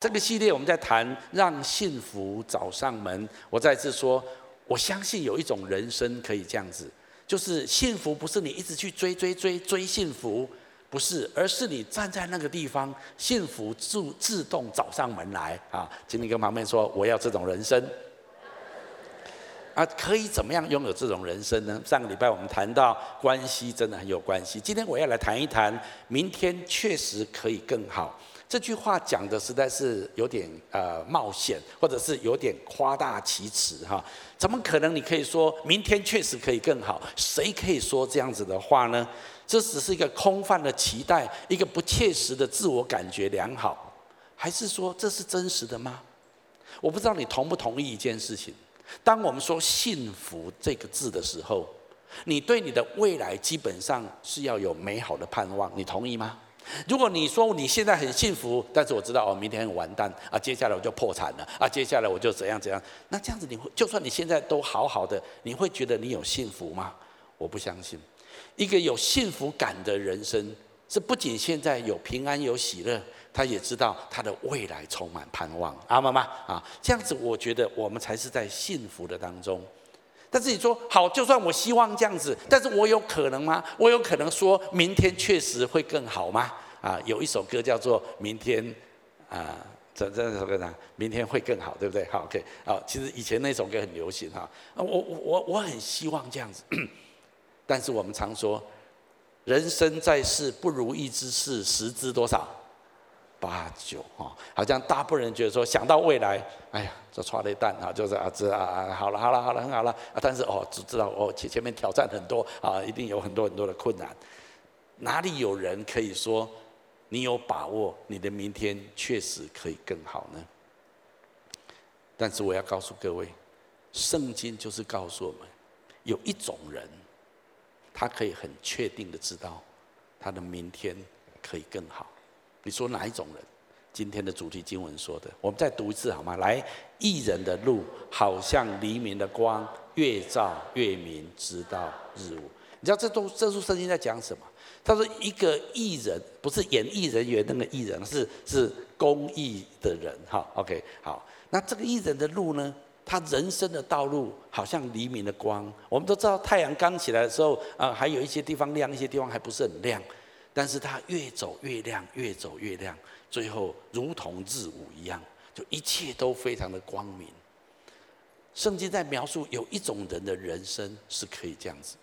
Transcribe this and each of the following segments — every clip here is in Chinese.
这个系列我们在谈让幸福找上门。我再次说，我相信有一种人生可以这样子，就是幸福不是你一直去追追追追幸福，不是，而是你站在那个地方，幸福自自动找上门来啊！请你跟旁边说，我要这种人生。啊，可以怎么样拥有这种人生呢？上个礼拜我们谈到关系真的很有关系，今天我要来谈一谈，明天确实可以更好。这句话讲的实在是有点呃冒险，或者是有点夸大其词哈。怎么可能？你可以说明天确实可以更好？谁可以说这样子的话呢？这只是一个空泛的期待，一个不切实的自我感觉良好，还是说这是真实的吗？我不知道你同不同意一件事情。当我们说幸福这个字的时候，你对你的未来基本上是要有美好的盼望，你同意吗？如果你说你现在很幸福，但是我知道哦，明天很完蛋啊，接下来我就破产了啊，接下来我就怎样怎样，那这样子你会，就算你现在都好好的，你会觉得你有幸福吗？我不相信。一个有幸福感的人生，是不仅现在有平安有喜乐，他也知道他的未来充满盼望。阿妈妈啊，这样子我觉得我们才是在幸福的当中。但是你说好，就算我希望这样子，但是我有可能吗？我有可能说明天确实会更好吗？啊，有一首歌叫做《明天》，啊，这这首歌呢，明天会更好，对不对？好，OK，好，其实以前那首歌很流行哈。啊，我我我我很希望这样子，但是我们常说，人生在世不如意之事十之多少？八九哈，好像大部分人觉得说，想到未来，哎呀，这剉咧等啊，就是啊，这啊啊，好了好了好了，很好了啊，但是哦，只知道哦前前面挑战很多啊，一定有很多很多的困难。哪里有人可以说你有把握，你的明天确实可以更好呢？但是我要告诉各位，圣经就是告诉我们，有一种人，他可以很确定的知道，他的明天可以更好。你说哪一种人？今天的主题经文说的，我们再读一次好吗？来，艺人的路好像黎明的光，越照越明，直到日午。你知道这都这书圣经在讲什么？他说一个艺人，不是演艺人员那个艺人，是是公益的人。哈，OK，好。那这个艺人的路呢？他人生的道路好像黎明的光。我们都知道太阳刚起来的时候啊，还有一些地方亮，一些地方还不是很亮。但是他越走越亮，越走越亮，最后如同日午一样，就一切都非常的光明。圣经在描述有一种人的人生是可以这样子，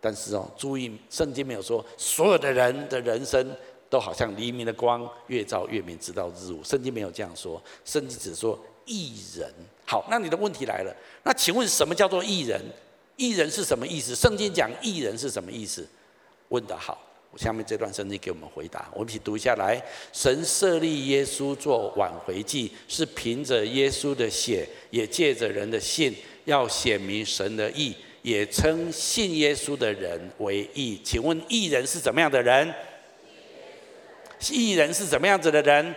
但是哦，注意，圣经没有说所有的人的人生都好像黎明的光，越照越明，直到日午。圣经没有这样说，圣经只说义人。好，那你的问题来了，那请问什么叫做义人？义人是什么意思？圣经讲义人是什么意思？问得好。下面这段圣经给我们回答，我们一起读下来。神设立耶稣做挽回祭，是凭着耶稣的血，也借着人的信，要显明神的义，也称信耶稣的人为义。请问义人是怎么样的人？义人是怎么样子的人？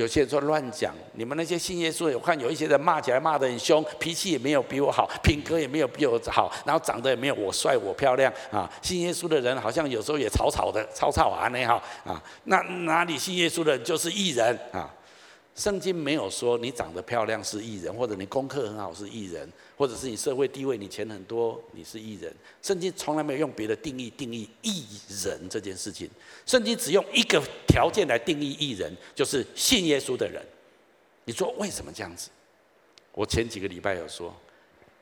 有些人说乱讲，你们那些信耶稣，我看有一些人骂起来骂得很凶，脾气也没有比我好，品格也没有比我好，然后长得也没有我帅我漂亮啊。信耶稣的人好像有时候也吵吵的，吵吵啊那哈啊，那哪里信耶稣的人就是艺人啊？圣经没有说你长得漂亮是义人，或者你功课很好是义人，或者是你社会地位你钱很多你是义人。圣经从来没有用别的定义定义艺人这件事情。圣经只用一个条件来定义艺人，就是信耶稣的人。你说为什么这样子？我前几个礼拜有说，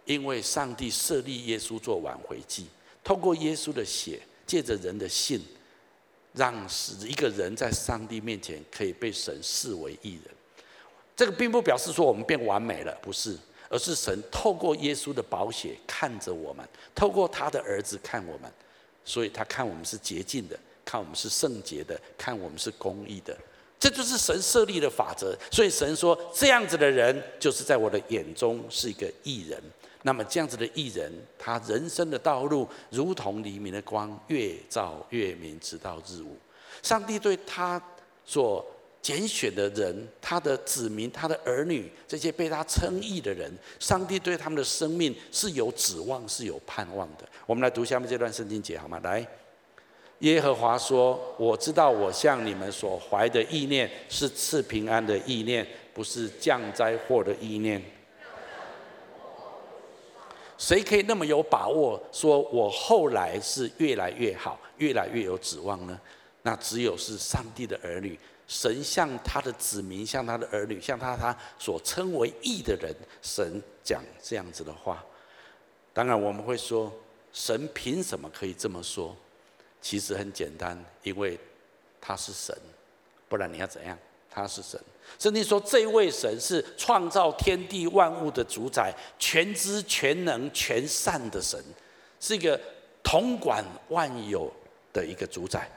因为上帝设立耶稣做挽回祭，通过耶稣的血，借着人的信，让使一个人在上帝面前可以被神视为艺人。这个并不表示说我们变完美了，不是，而是神透过耶稣的宝血看着我们，透过他的儿子看我们，所以他看我们是洁净的，看我们是圣洁的，看我们是公义的，这就是神设立的法则。所以神说，这样子的人就是在我的眼中是一个义人。那么这样子的义人，他人生的道路如同黎明的光，越照越明，直到日午。上帝对他所拣选的人，他的子民，他的儿女，这些被他称义的人，上帝对他们的生命是有指望，是有盼望的。我们来读下面这段圣经节好吗？来，耶和华说：“我知道我向你们所怀的意念是赐平安的意念，不是降灾祸的意念。”谁可以那么有把握说我后来是越来越好，越来越有指望呢？那只有是上帝的儿女，神向他的子民，向他的儿女，向他他所称为义的人，神讲这样子的话。当然我们会说，神凭什么可以这么说？其实很简单，因为他是神，不然你要怎样？他是神。圣经说，这位神是创造天地万物的主宰，全知全能全善的神，是一个统管万有的一个主宰。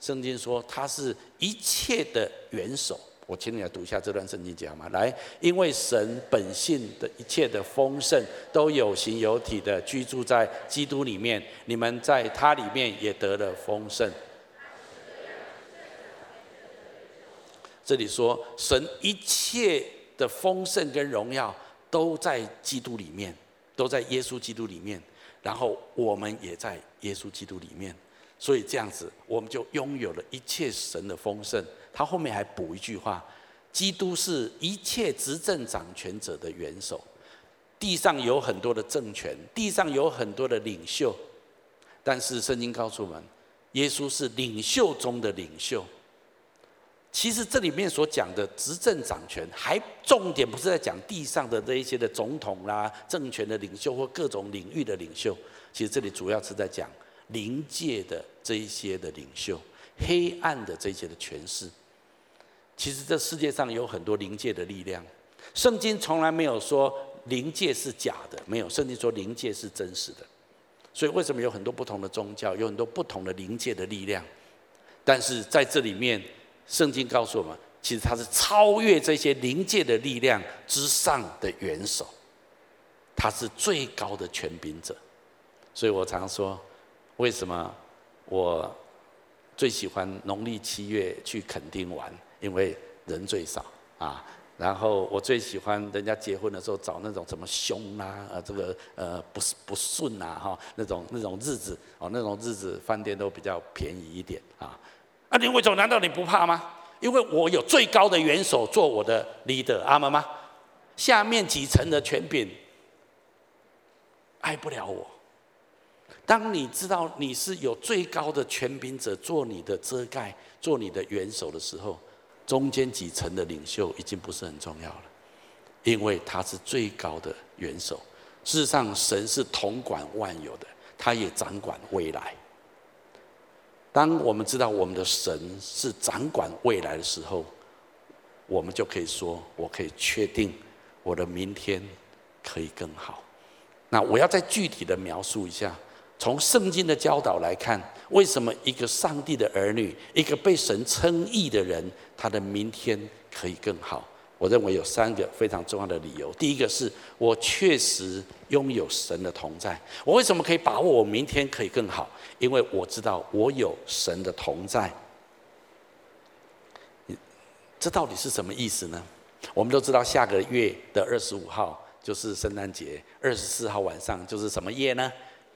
圣经说，他是一切的元首。我请你来读一下这段圣经节好吗？来，因为神本性的一切的丰盛都有形有体的居住在基督里面，你们在他里面也得了丰盛。这里说，神一切的丰盛跟荣耀都在基督里面，都在耶稣基督里面，然后我们也在耶稣基督里面，所以这样子，我们就拥有了一切神的丰盛。他后面还补一句话：基督是一切执政掌权者的元首。地上有很多的政权，地上有很多的领袖，但是圣经告诉我们，耶稣是领袖中的领袖。其实这里面所讲的执政掌权，还重点不是在讲地上的这一些的总统啦、政权的领袖或各种领域的领袖。其实这里主要是在讲灵界的这一些的领袖，黑暗的这些的权势。其实这世界上有很多灵界的力量，圣经从来没有说灵界是假的，没有，圣经说灵界是真实的。所以为什么有很多不同的宗教，有很多不同的灵界的力量？但是在这里面，圣经告诉我们，其实他是超越这些灵界的力量之上的元首，他是最高的权柄者。所以我常说，为什么我最喜欢农历七月去垦丁玩？因为人最少啊，然后我最喜欢人家结婚的时候找那种什么凶啊，呃，这个呃不是不顺啊，哈，那种那种日子哦，那种日子饭店都比较便宜一点啊。啊，你为什么？难道你不怕吗？因为我有最高的元首做我的 leader，阿们吗？下面几层的权柄爱不了我。当你知道你是有最高的权柄者做你的遮盖，做你的元首的时候。中间几层的领袖已经不是很重要了，因为他是最高的元首。事实上，神是统管万有的，他也掌管未来。当我们知道我们的神是掌管未来的时候，我们就可以说，我可以确定我的明天可以更好。那我要再具体的描述一下。从圣经的教导来看，为什么一个上帝的儿女，一个被神称义的人，他的明天可以更好？我认为有三个非常重要的理由。第一个是我确实拥有神的同在。我为什么可以把握我明天可以更好？因为我知道我有神的同在。这到底是什么意思呢？我们都知道下个月的二十五号就是圣诞节，二十四号晚上就是什么夜呢？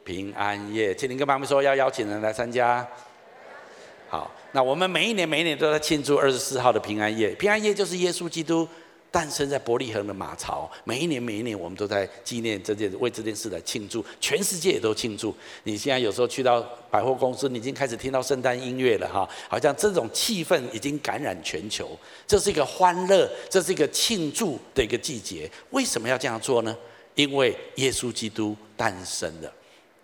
平安夜，请您跟妈妈说要邀请人来参加。好，那我们每一年每一年都在庆祝二十四号的平安夜。平安夜就是耶稣基督诞生在伯利恒的马槽。每一年每一年我们都在纪念这件为这件事来庆祝，全世界也都庆祝。你现在有时候去到百货公司，你已经开始听到圣诞音乐了哈，好像这种气氛已经感染全球。这是一个欢乐，这是一个庆祝的一个季节。为什么要这样做呢？因为耶稣基督诞生了。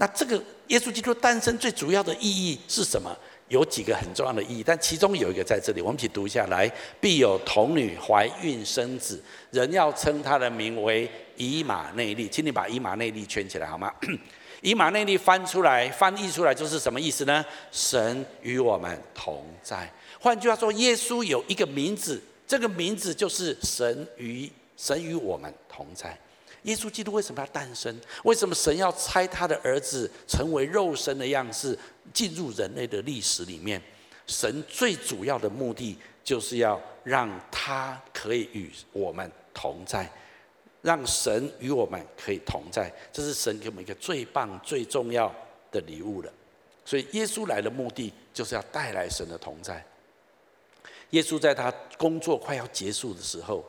那这个耶稣基督诞生最主要的意义是什么？有几个很重要的意义，但其中有一个在这里，我们一起读一下来：必有童女怀孕生子，人要称他的名为以马内利。请你把以马内利圈起来好吗？以马内利翻出来，翻译出来就是什么意思呢？神与我们同在。换句话说，耶稣有一个名字，这个名字就是神与神与我们同在。耶稣基督为什么要诞生？为什么神要差他的儿子成为肉身的样式，进入人类的历史里面？神最主要的目的就是要让他可以与我们同在，让神与我们可以同在。这是神给我们一个最棒、最重要的礼物了。所以耶稣来的目的就是要带来神的同在。耶稣在他工作快要结束的时候，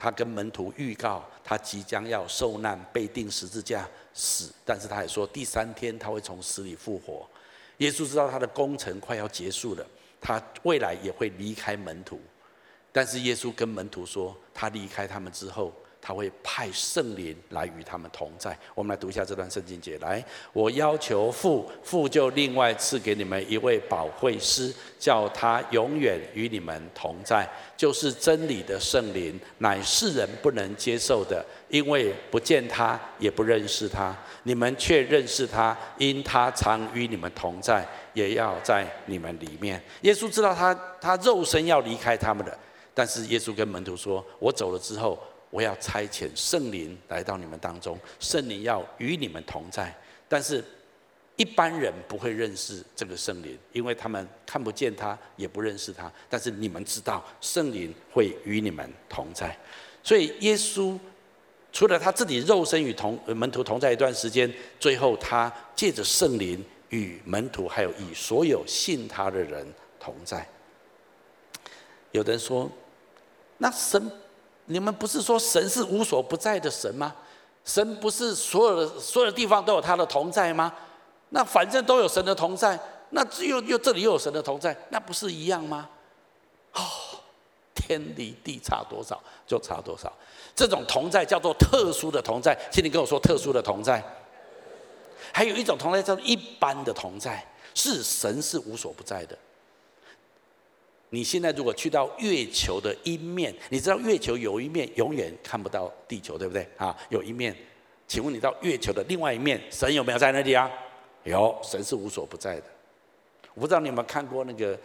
他跟门徒预告他即将要受难、被钉十字架死，但是他也说第三天他会从死里复活。耶稣知道他的工程快要结束了，他未来也会离开门徒，但是耶稣跟门徒说，他离开他们之后。他会派圣灵来与他们同在。我们来读一下这段圣经节。来，我要求父，父就另外赐给你们一位保惠师，叫他永远与你们同在，就是真理的圣灵，乃世人不能接受的，因为不见他，也不认识他。你们却认识他，因他常与你们同在，也要在你们里面。耶稣知道他他肉身要离开他们的，但是耶稣跟门徒说：“我走了之后。”我要差遣圣灵来到你们当中，圣灵要与你们同在。但是，一般人不会认识这个圣灵，因为他们看不见他，也不认识他。但是你们知道，圣灵会与你们同在。所以，耶稣除了他自己肉身与同门徒同在一段时间，最后他借着圣灵与门徒还有与所有信他的人同在。有人说，那神？你们不是说神是无所不在的神吗？神不是所有的所有的地方都有他的同在吗？那反正都有神的同在，那只有又这里又有神的同在，那不是一样吗？哦，天离地差多少就差多少。这种同在叫做特殊的同在，请你跟我说特殊的同在。还有一种同在叫做一般的同在，是神是无所不在的。你现在如果去到月球的一面，你知道月球有一面永远看不到地球，对不对？啊，有一面，请问你到月球的另外一面，神有没有在那里啊？有，神是无所不在的。我不知道你有没有看过那个，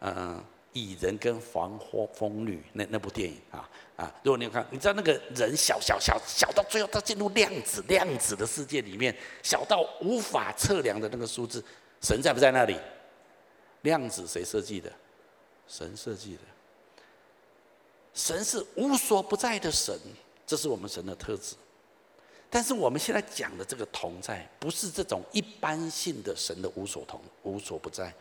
嗯，蚁人跟黄蜂女那那部电影啊啊！如果你有看，你知道那个人小小小小到最后他进入量子量子的世界里面，小到无法测量的那个数字，神在不在那里？量子谁设计的？神设计的，神是无所不在的神，这是我们神的特质。但是我们现在讲的这个同在，不是这种一般性的神的无所同、无所不在。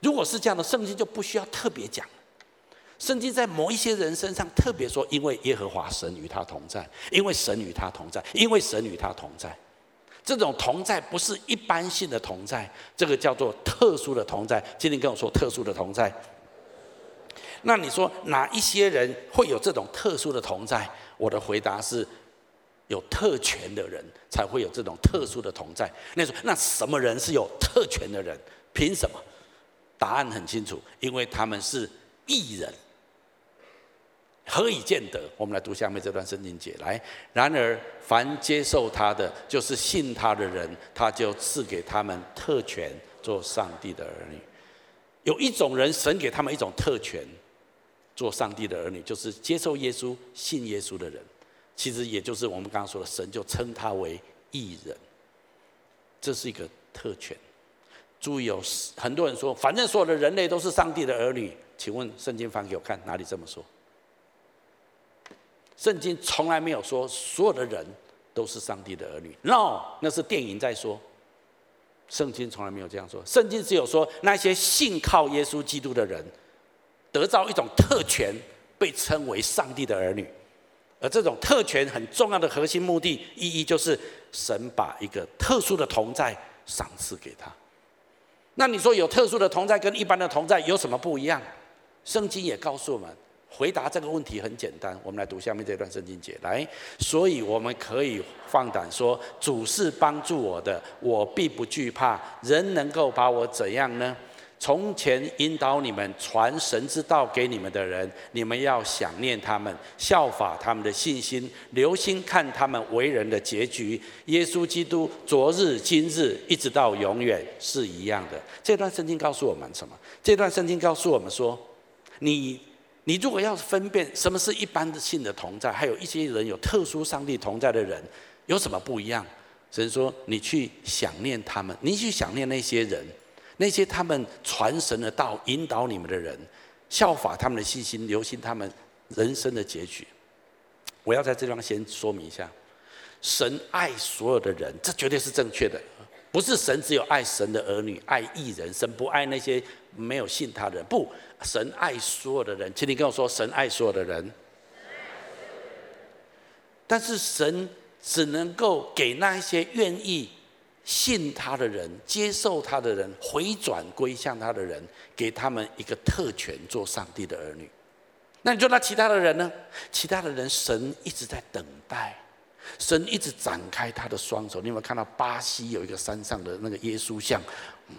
如果是这样的，圣经就不需要特别讲。圣经在某一些人身上特别说，因为耶和华神与他同在，因为神与他同在，因为神与他同在。这种同在不是一般性的同在，这个叫做特殊的同在。今天跟我说特殊的同在。那你说哪一些人会有这种特殊的同在？我的回答是，有特权的人才会有这种特殊的同在。那说那什么人是有特权的人？凭什么？答案很清楚，因为他们是艺人。何以见得？我们来读下面这段圣经节来。然而，凡接受他的，就是信他的人，他就赐给他们特权，做上帝的儿女。有一种人，神给他们一种特权。做上帝的儿女，就是接受耶稣、信耶稣的人，其实也就是我们刚刚说的，神就称他为义人。这是一个特权。注意有很多人说，反正所有的人类都是上帝的儿女。请问圣经翻给我看，哪里这么说？圣经从来没有说所有的人都是上帝的儿女。No，那是电影在说。圣经从来没有这样说。圣经只有说那些信靠耶稣基督的人。得到一种特权，被称为上帝的儿女，而这种特权很重要的核心目的意义，就是神把一个特殊的同在赏赐给他。那你说有特殊的同在跟一般的同在有什么不一样？圣经也告诉我们，回答这个问题很简单。我们来读下面这段圣经节，来，所以我们可以放胆说，主是帮助我的，我必不惧怕。人能够把我怎样呢？从前引导你们传神之道给你们的人，你们要想念他们，效法他们的信心，留心看他们为人的结局。耶稣基督昨日、今日一直到永远是一样的。这段圣经告诉我们什么？这段圣经告诉我们说，你你如果要分辨什么是一般的性的同在，还有一些人有特殊上帝同在的人，有什么不一样？神说，你去想念他们，你去想念那些人。那些他们传神的道、引导你们的人，效法他们的信心，留心他们人生的结局。我要在这地方先说明一下：神爱所有的人，这绝对是正确的。不是神只有爱神的儿女，爱义人，神不爱那些没有信他的人。不，神爱所有的人。请你跟我说，神爱所有的人。但是神只能够给那些愿意信他的人、接受他的人、回转归向他的人，给他们一个特权，做上帝的儿女。那你说那其他的人呢？其他的人，神一直在等待。神一直展开他的双手，你有没有看到巴西有一个山上的那个耶稣像？嗯，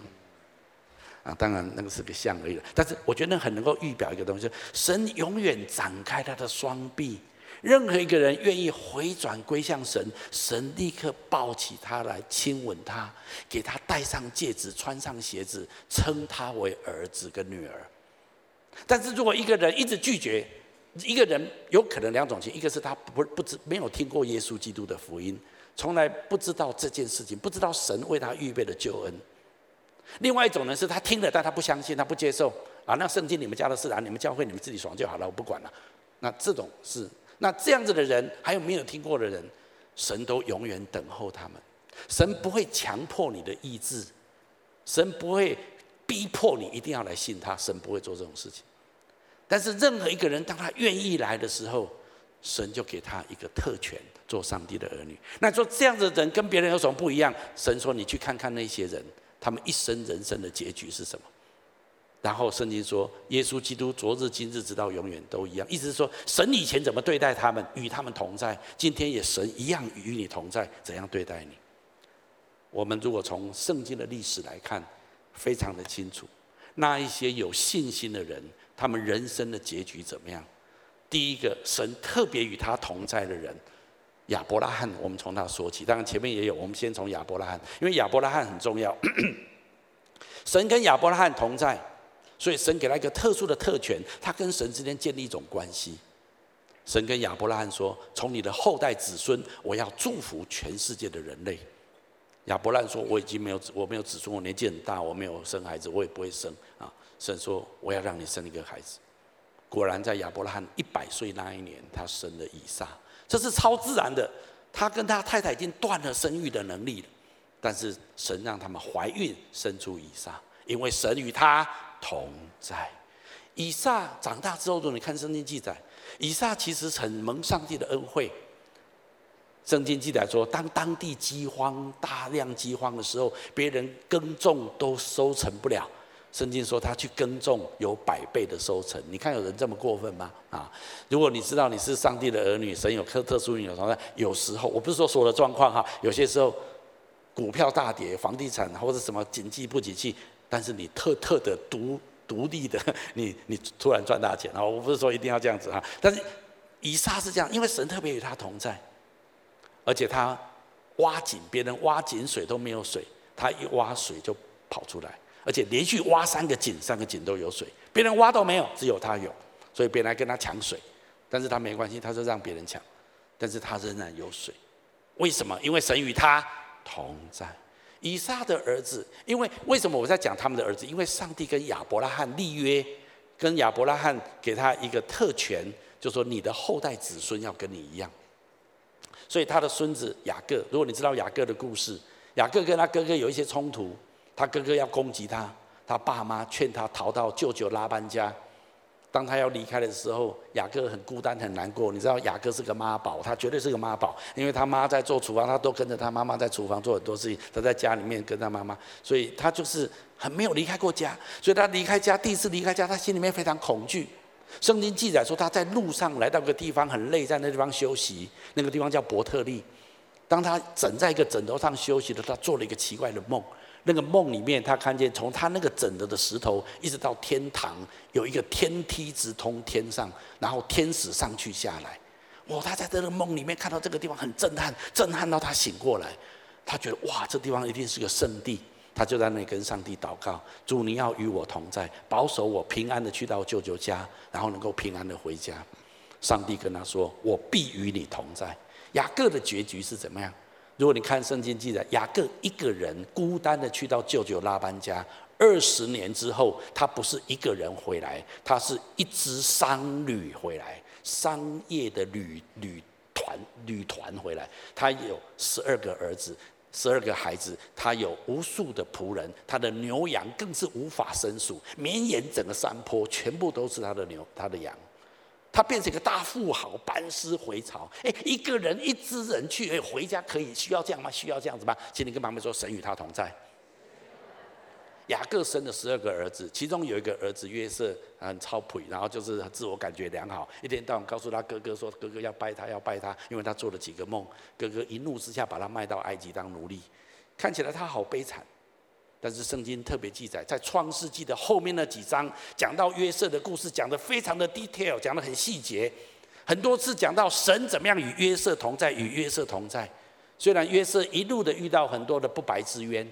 啊，当然那个是个像而已。但是我觉得那很能够预表一个东西：神永远展开他的双臂，任何一个人愿意回转归向神，神立刻抱起他来亲吻他，给他戴上戒指，穿上鞋子，称他为儿子跟女儿。但是如果一个人一直拒绝，一个人有可能两种情，一个是他不不知没有听过耶稣基督的福音，从来不知道这件事情，不知道神为他预备的救恩；另外一种呢，是他听了，但他不相信，他不接受啊。那圣经你们家的事啊，你们教会你们自己爽就好了，我不管了。那这种是那这样子的人，还有没有听过的人，神都永远等候他们。神不会强迫你的意志，神不会逼迫你一定要来信他，神不会做这种事情。但是任何一个人，当他愿意来的时候，神就给他一个特权，做上帝的儿女。那说这样子的人跟别人有什么不一样？神说：“你去看看那些人，他们一生人生的结局是什么？”然后圣经说：“耶稣基督昨日、今日，直到永远都一样。”意思是说，神以前怎么对待他们，与他们同在，今天也神一样与你同在，怎样对待你？我们如果从圣经的历史来看，非常的清楚，那一些有信心的人。他们人生的结局怎么样？第一个，神特别与他同在的人，亚伯拉罕，我们从他说起。当然前面也有，我们先从亚伯拉罕，因为亚伯拉罕很重要。神跟亚伯拉罕同在，所以神给他一个特殊的特权，他跟神之间建立一种关系。神跟亚伯拉罕说：“从你的后代子孙，我要祝福全世界的人类。”亚伯拉罕说：“我已经没有我没有子孙，我年纪很大，我没有生孩子，我也不会生啊。”神说：“我要让你生一个孩子。”果然，在亚伯拉罕一百岁那一年，他生了以撒。这是超自然的。他跟他太太已经断了生育的能力了，但是神让他们怀孕，生出以撒，因为神与他同在。以撒长大之后，如果你看圣经记载，以撒其实很蒙上帝的恩惠。圣经记载说，当当地饥荒、大量饥荒的时候，别人耕种都收成不了。圣经说他去耕种有百倍的收成，你看有人这么过分吗？啊，如果你知道你是上帝的儿女，神有特特殊与你同在，有时候我不是说所有的状况哈，有些时候股票大跌、房地产或者什么经济不景气，但是你特特的独独立的，你你突然赚大钱啊！我不是说一定要这样子哈，但是以撒是这样，因为神特别与他同在，而且他挖井，别人挖井水都没有水，他一挖水就跑出来。而且连续挖三个井，三个井都有水，别人挖都没有，只有他有，所以别人来跟他抢水，但是他没关系，他就让别人抢，但是他仍然有水，为什么？因为神与他同在。以撒的儿子，因为为什么我在讲他们的儿子？因为上帝跟亚伯拉罕立约，跟亚伯拉罕给他一个特权，就说你的后代子孙要跟你一样，所以他的孙子雅各，如果你知道雅各的故事，雅各跟他哥哥有一些冲突。他哥哥要攻击他，他爸妈劝他逃到舅舅拉班家。当他要离开的时候，雅各很孤单很难过。你知道雅各是个妈宝，他绝对是个妈宝，因为他妈在做厨房，他都跟着他妈妈在厨房做很多事情。他在家里面跟他妈妈，所以他就是很没有离开过家。所以他离开家，第一次离开家，他心里面非常恐惧。圣经记载说他在路上来到个地方很累，在那地方休息，那个地方叫伯特利。当他枕在一个枕头上休息的时候，他做了一个奇怪的梦。那个梦里面，他看见从他那个枕着的石头一直到天堂，有一个天梯直通天上，然后天使上去下来。哇！他在这个梦里面看到这个地方很震撼，震撼到他醒过来。他觉得哇，这地方一定是个圣地。他就在那里跟上帝祷告：主，你要与我同在，保守我平安的去到舅舅家，然后能够平安的回家。上帝跟他说：我必与你同在。雅各的结局是怎么样？如果你看圣经记载，雅各一个人孤单的去到舅舅拉班家，二十年之后，他不是一个人回来，他是一支商旅回来，商业的旅旅团旅团回来。他有十二个儿子，十二个孩子，他有无数的仆人，他的牛羊更是无法胜数，绵延整个山坡，全部都是他的牛，他的羊。他变成一个大富豪，班师回朝。哎，一个人一支人去，哎，回家可以需要这样吗？需要这样子吗？请你跟旁边说，神与他同在。雅各生了十二个儿子，其中有一个儿子约瑟很超配，然后就是自我感觉良好，一天到晚告诉他哥哥说，哥哥要拜他，要拜他，因为他做了几个梦，哥哥一怒之下把他卖到埃及当奴隶，看起来他好悲惨。但是圣经特别记载，在创世纪的后面那几章，讲到约瑟的故事，讲得非常的 detail，讲得很细节，很多次讲到神怎么样与约瑟同在，与约瑟同在。虽然约瑟一路的遇到很多的不白之冤，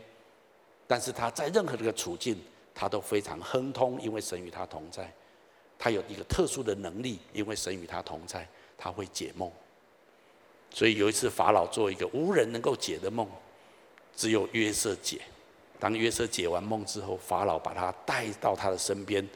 但是他在任何这个处境，他都非常亨通，因为神与他同在。他有一个特殊的能力，因为神与他同在，他会解梦。所以有一次法老做一个无人能够解的梦，只有约瑟解。当约瑟解完梦之后，法老把他带到他的身边，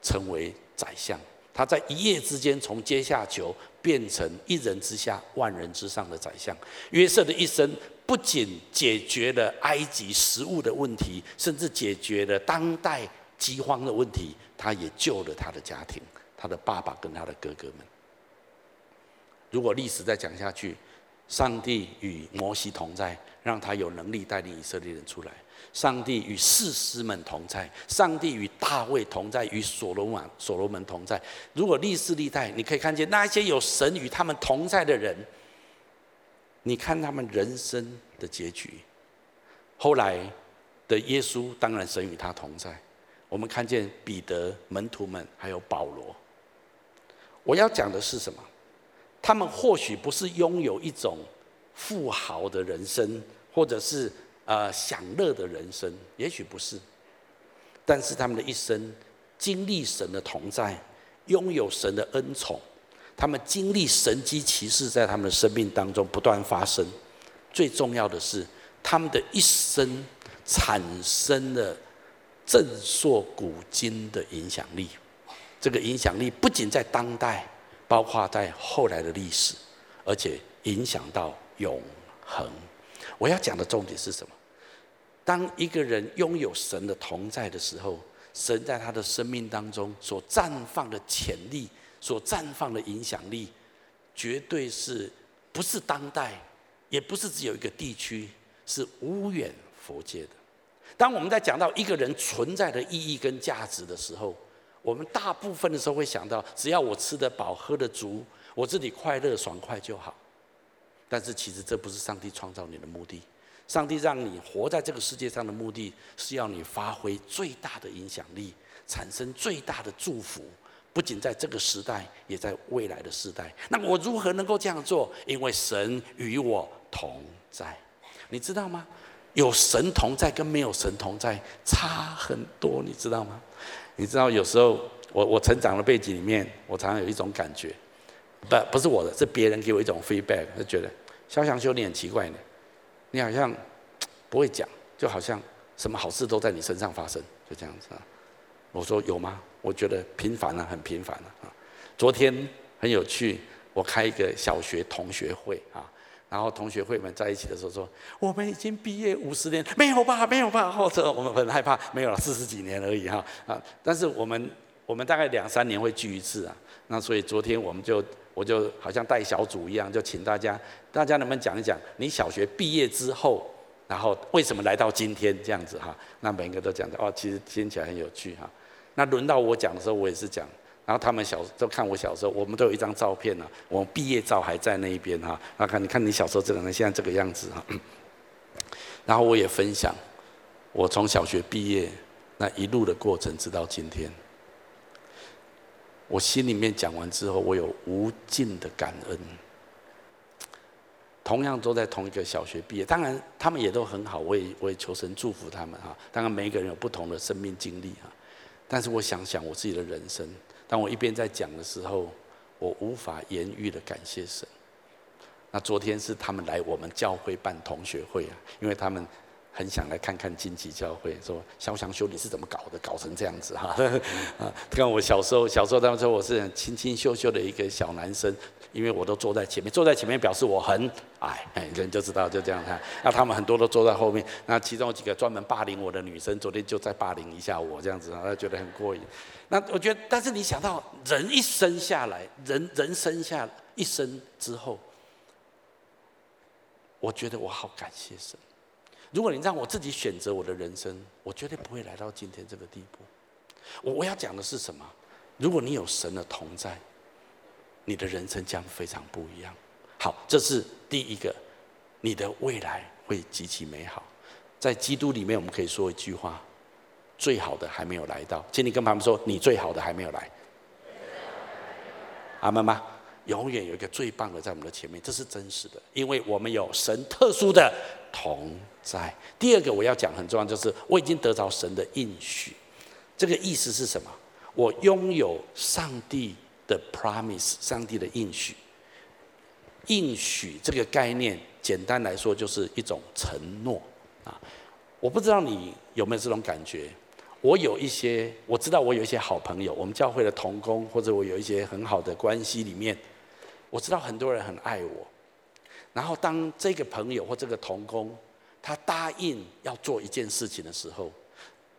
成为宰相。他在一夜之间从阶下囚变成一人之下、万人之上的宰相。约瑟的一生不仅解决了埃及食物的问题，甚至解决了当代饥荒的问题。他也救了他的家庭，他的爸爸跟他的哥哥们。如果历史再讲下去，上帝与摩西同在，让他有能力带领以色列人出来。上帝与士师们同在，上帝与大卫同在，与所罗门所罗门同在。如果历世历代，你可以看见那一些有神与他们同在的人，你看他们人生的结局。后来的耶稣，当然神与他同在。我们看见彼得、门徒们，还有保罗。我要讲的是什么？他们或许不是拥有一种富豪的人生，或者是。呃，享乐的人生也许不是，但是他们的一生经历神的同在，拥有神的恩宠，他们经历神迹奇事在他们的生命当中不断发生。最重要的是，他们的一生产生了震烁古今的影响力。这个影响力不仅在当代，包括在后来的历史，而且影响到永恒。我要讲的重点是什么？当一个人拥有神的同在的时候，神在他的生命当中所绽放的潜力，所绽放的影响力，绝对是不是当代，也不是只有一个地区，是无远佛界的。当我们在讲到一个人存在的意义跟价值的时候，我们大部分的时候会想到，只要我吃得饱、喝得足，我自己快乐爽快就好。但是其实这不是上帝创造你的目的。上帝让你活在这个世界上的目的是要你发挥最大的影响力，产生最大的祝福，不仅在这个时代，也在未来的时代。那我如何能够这样做？因为神与我同在，你知道吗？有神同在跟没有神同在差很多，你知道吗？你知道有时候我我成长的背景里面，我常常有一种感觉，不不是我的，是别人给我一种 feedback，就觉得肖祥修你很奇怪呢。你好像 不会讲，就好像什么好事都在你身上发生，就这样子啊。我说有吗？我觉得平凡啊，很平凡啊。昨天很有趣，我开一个小学同学会啊，然后同学会们在一起的时候说，我们已经毕业五十年，没有吧？没有吧？或者我们很害怕，没有了四十几年而已哈啊。但是我们我们大概两三年会聚一次啊。那所以昨天我们就。我就好像带小组一样，就请大家，大家能不能讲一讲你小学毕业之后，然后为什么来到今天这样子哈？那每一个都讲的哦，其实听起来很有趣哈。那轮到我讲的时候，我也是讲，然后他们小都看我小时候，我们都有一张照片呢，我们毕业照还在那一边哈。那看你看你小时候这个人现在这个样子哈。然后我也分享我从小学毕业那一路的过程，直到今天。我心里面讲完之后，我有无尽的感恩。同样都在同一个小学毕业，当然他们也都很好，我也我也求神祝福他们哈。当然每一个人有不同的生命经历哈，但是我想想我自己的人生，当我一边在讲的时候，我无法言喻的感谢神。那昨天是他们来我们教会办同学会啊，因为他们很想来看看金旗教会，说潇湘修你是怎么搞的，搞成这样子哈？啊，看我小时候，小时候他们说我是很清清秀秀的一个小男生，因为我都坐在前面，坐在前面表示我很矮，哎，人就知道就这样看。那他们很多都坐在后面，那其中有几个专门霸凌我的女生，昨天就在霸凌一下我这样子，他觉得很过瘾。那我觉得，但是你想到人一生下来，人人生下一生之后。我觉得我好感谢神。如果你让我自己选择我的人生，我绝对不会来到今天这个地步。我我要讲的是什么？如果你有神的同在，你的人生将非常不一样。好，这是第一个，你的未来会极其美好。在基督里面，我们可以说一句话：最好的还没有来到。请你跟他们说，你最好的还没有来。阿们吗？永远有一个最棒的在我们的前面，这是真实的，因为我们有神特殊的同在。第二个我要讲很重要，就是我已经得着神的应许。这个意思是什么？我拥有上帝的 promise，上帝的应许。应许这个概念，简单来说就是一种承诺啊。我不知道你有没有这种感觉？我有一些，我知道我有一些好朋友，我们教会的同工，或者我有一些很好的关系里面。我知道很多人很爱我，然后当这个朋友或这个同工，他答应要做一件事情的时候，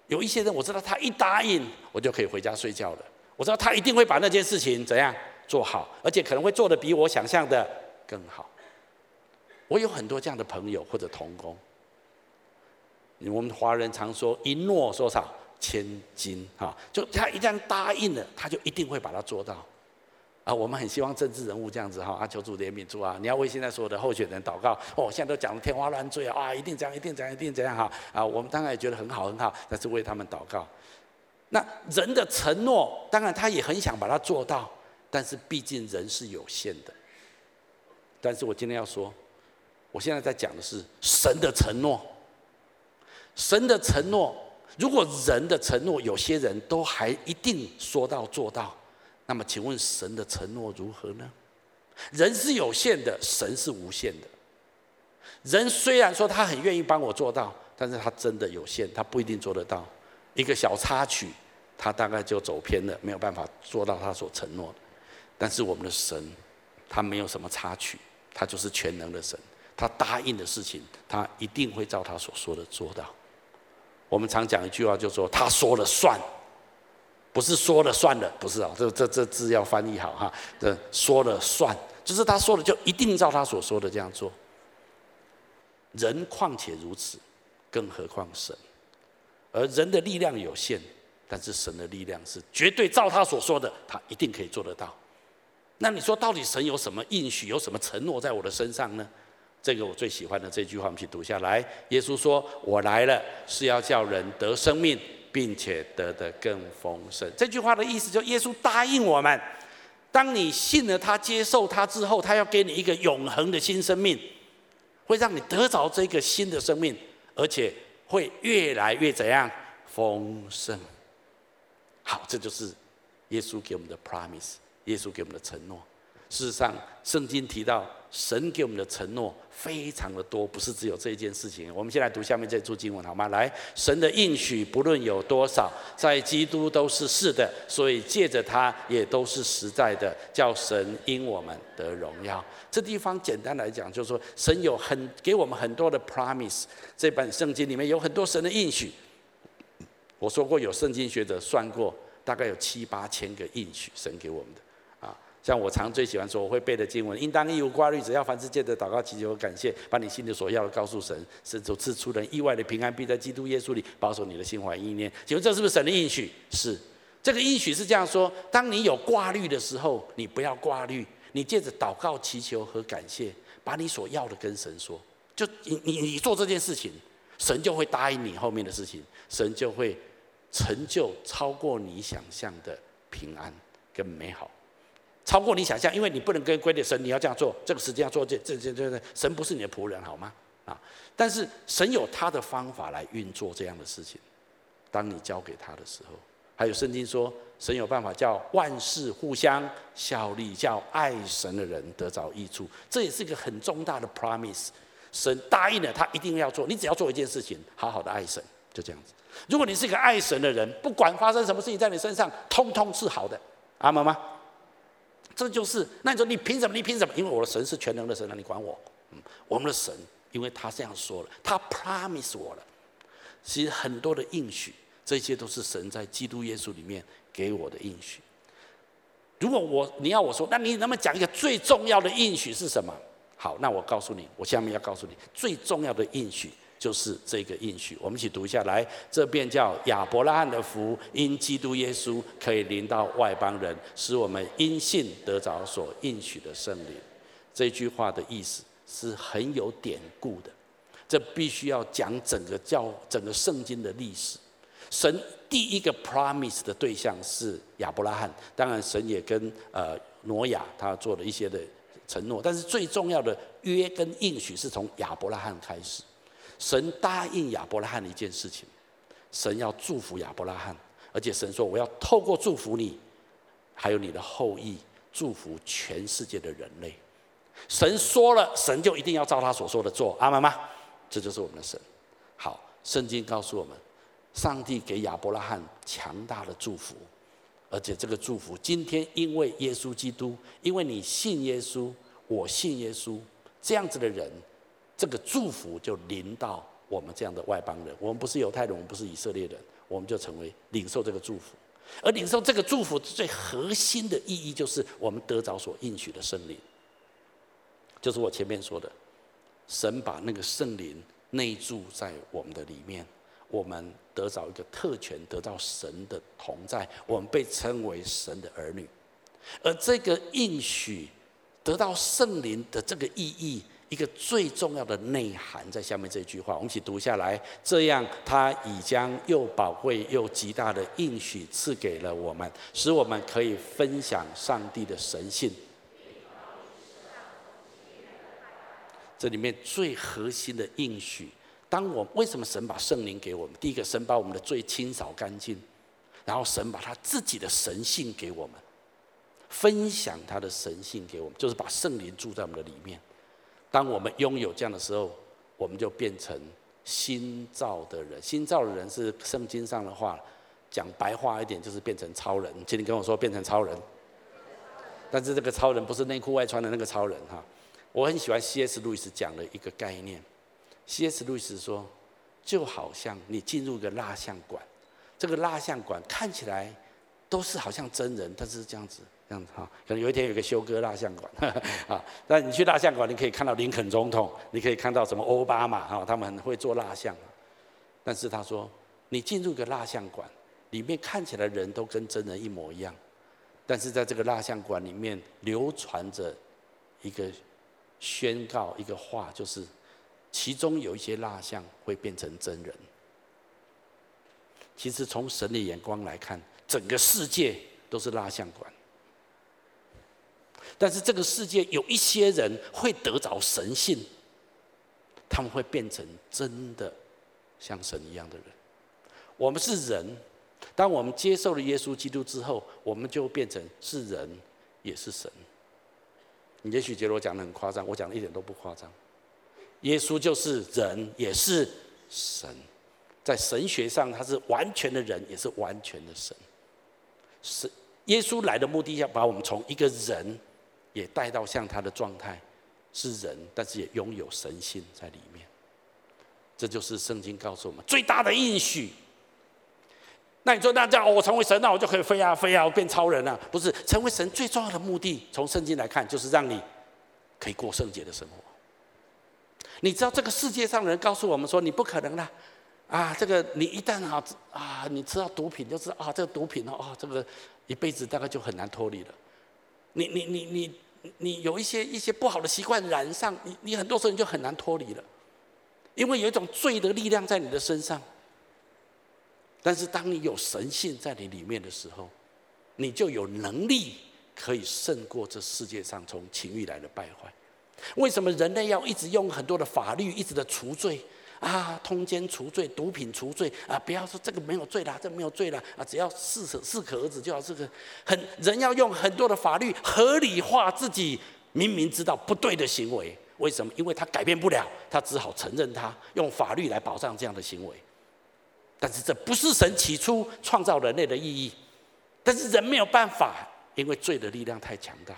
有一些人我知道他一答应，我就可以回家睡觉了。我知道他一定会把那件事情怎样做好，而且可能会做得比我想象的更好。我有很多这样的朋友或者同工，我们华人常说一诺多少千金哈，就他一旦答应了，他就一定会把它做到。啊，我们很希望政治人物这样子哈，啊，求主怜悯主啊！你要为现在所有的候选人祷告哦，现在都讲得天花乱坠啊，啊，一定这样，一定这样，一定这样哈！啊，我们当然也觉得很好很好，但是为他们祷告。那人的承诺，当然他也很想把它做到，但是毕竟人是有限的。但是我今天要说，我现在在讲的是神的承诺。神的承诺，如果人的承诺，有些人都还一定说到做到。那么，请问神的承诺如何呢？人是有限的，神是无限的。人虽然说他很愿意帮我做到，但是他真的有限，他不一定做得到。一个小插曲，他大概就走偏了，没有办法做到他所承诺的。但是我们的神，他没有什么插曲，他就是全能的神。他答应的事情，他一定会照他所说的做到。我们常讲一句话，就说他说了算。不是说了算了，不是啊，这这这字要翻译好哈。这说了算，就是他说的就一定照他所说的这样做。人况且如此，更何况神？而人的力量有限，但是神的力量是绝对照他所说的，他一定可以做得到。那你说到底神有什么应许，有什么承诺在我的身上呢？这个我最喜欢的这句话，我们去读下来。耶稣说：“我来了，是要叫人得生命。”并且得的更丰盛。这句话的意思，就耶稣答应我们：当你信了他、接受他之后，他要给你一个永恒的新生命，会让你得着这个新的生命，而且会越来越怎样丰盛。好，这就是耶稣给我们的 promise，耶稣给我们的承诺。事实上，圣经提到神给我们的承诺非常的多，不是只有这一件事情。我们先来读下面这一处经文好吗？来，神的应许不论有多少，在基督都是是的，所以借着他也都是实在的，叫神因我们得荣耀。这地方简单来讲，就是说神有很给我们很多的 promise。这本圣经里面有很多神的应许。我说过，有圣经学者算过，大概有七八千个应许，神给我们的。像我常最喜欢说，我会背的经文，应当一无挂虑，只要凡事借着祷告祈求感谢，把你心里所要的告诉神，神就赐出人意外的平安，并在基督耶稣里保守你的心怀意念。请问这是不是神的应许？是，这个应许是这样说：当你有挂虑的时候，你不要挂虑，你借着祷告祈求和感谢，把你所要的跟神说，就你你你做这件事情，神就会答应你后面的事情，神就会成就超过你想象的平安跟美好。超过你想象，因为你不能跟规定神，你要这样做，这个时间要做这这这这，神不是你的仆人，好吗？啊！但是神有他的方法来运作这样的事情。当你交给他的时候，还有圣经说，神有办法叫万事互相效力，叫爱神的人得着益处。这也是一个很重大的 promise。神答应了，他一定要做。你只要做一件事情，好好的爱神，就这样子。如果你是一个爱神的人，不管发生什么事情在你身上，通通是好的。阿门吗？这就是。那你说你凭什么？你凭什么？因为我的神是全能的神，那你管我？嗯，我们的神，因为他这样说了，他 promise 我了。其实很多的应许，这些都是神在基督耶稣里面给我的应许。如果我你要我说，那你能不能讲一个最重要的应许是什么？好，那我告诉你，我下面要告诉你最重要的应许就是这个应许。我们一起读一下来，这便叫亚伯拉罕的福，因基督耶稣可以临到外邦人，使我们因信得着所应许的圣灵。这句话的意思是很有典故的，这必须要讲整个教整个圣经的历史。神第一个 promise 的对象是亚伯拉罕，当然神也跟呃挪亚他做了一些的。承诺，但是最重要的约跟应许是从亚伯拉罕开始。神答应亚伯拉罕的一件事情，神要祝福亚伯拉罕，而且神说：“我要透过祝福你，还有你的后裔，祝福全世界的人类。”神说了，神就一定要照他所说的做，阿们吗？这就是我们的神。好，圣经告诉我们，上帝给亚伯拉罕强大的祝福。而且这个祝福，今天因为耶稣基督，因为你信耶稣，我信耶稣，这样子的人，这个祝福就临到我们这样的外邦人。我们不是犹太人，我们不是以色列人，我们就成为领受这个祝福。而领受这个祝福最核心的意义，就是我们得着所应许的圣灵，就是我前面说的，神把那个圣灵内住在我们的里面。我们得着一个特权，得到神的同在，我们被称为神的儿女。而这个应许得到圣灵的这个意义，一个最重要的内涵在下面这句话，我们一起读下来。这样，他已将又宝贵又极大的应许赐给了我们，使我们可以分享上帝的神性。这里面最核心的应许。当我为什么神把圣灵给我们？第一个，神把我们的罪清扫干净，然后神把他自己的神性给我们，分享他的神性给我们，就是把圣灵住在我们的里面。当我们拥有这样的时候，我们就变成新造的人。新造的人是圣经上的话，讲白话一点就是变成超人。请你跟我说变成超人，但是这个超人不是内裤外穿的那个超人哈。我很喜欢 C.S. 路易斯讲的一个概念。C.S. 路易斯说，就好像你进入一个蜡像馆，这个蜡像馆看起来都是好像真人，但是这样子，这样子哈。可能有一天有个修哥蜡像馆，啊，那你去蜡像馆，你可以看到林肯总统，你可以看到什么奥巴马哈，他们很会做蜡像。但是他说，你进入一个蜡像馆，里面看起来人都跟真人一模一样，但是在这个蜡像馆里面流传着一个宣告，一个话，就是。其中有一些蜡像会变成真人。其实从神的眼光来看，整个世界都是蜡像馆。但是这个世界有一些人会得着神性，他们会变成真的像神一样的人。我们是人，当我们接受了耶稣基督之后，我们就变成是人也是神。你也许觉得我讲的很夸张，我讲的一点都不夸张。耶稣就是人，也是神，在神学上他是完全的人，也是完全的神。是耶稣来的目的，要把我们从一个人也带到像他的状态，是人，但是也拥有神性在里面。这就是圣经告诉我们最大的应许。那你说，那这样我成为神，那我就可以飞啊飞啊，我变超人啊？不是，成为神最重要的目的，从圣经来看，就是让你可以过圣洁的生活。你知道这个世界上的人告诉我们说，你不可能啦，啊，这个你一旦啊啊，你吃到毒品就是啊，这个毒品哦，这个一辈子大概就很难脱离了。你你你你你有一些一些不好的习惯染上你，你很多时候你就很难脱离了，因为有一种罪的力量在你的身上。但是当你有神性在你里面的时候，你就有能力可以胜过这世界上从情欲来的败坏。为什么人类要一直用很多的法律，一直的除罪啊？通奸除罪，毒品除罪啊？不要说这个没有罪啦，这没有罪啦啊！只要适可适可而止就好。这个很人要用很多的法律合理化自己明明知道不对的行为。为什么？因为他改变不了，他只好承认他，用法律来保障这样的行为。但是这不是神起初创造人类的意义。但是人没有办法，因为罪的力量太强大。